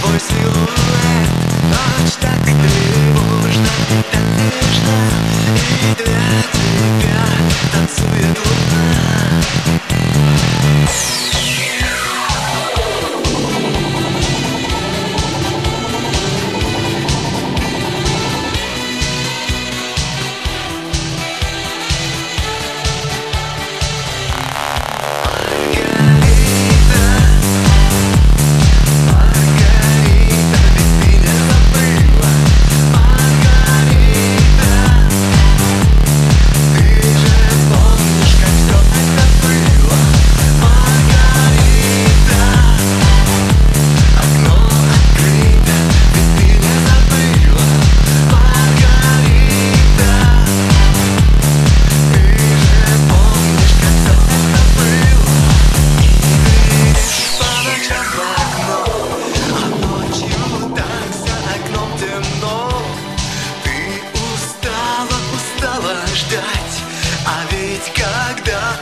Voice you let, that ждать, а ведь когда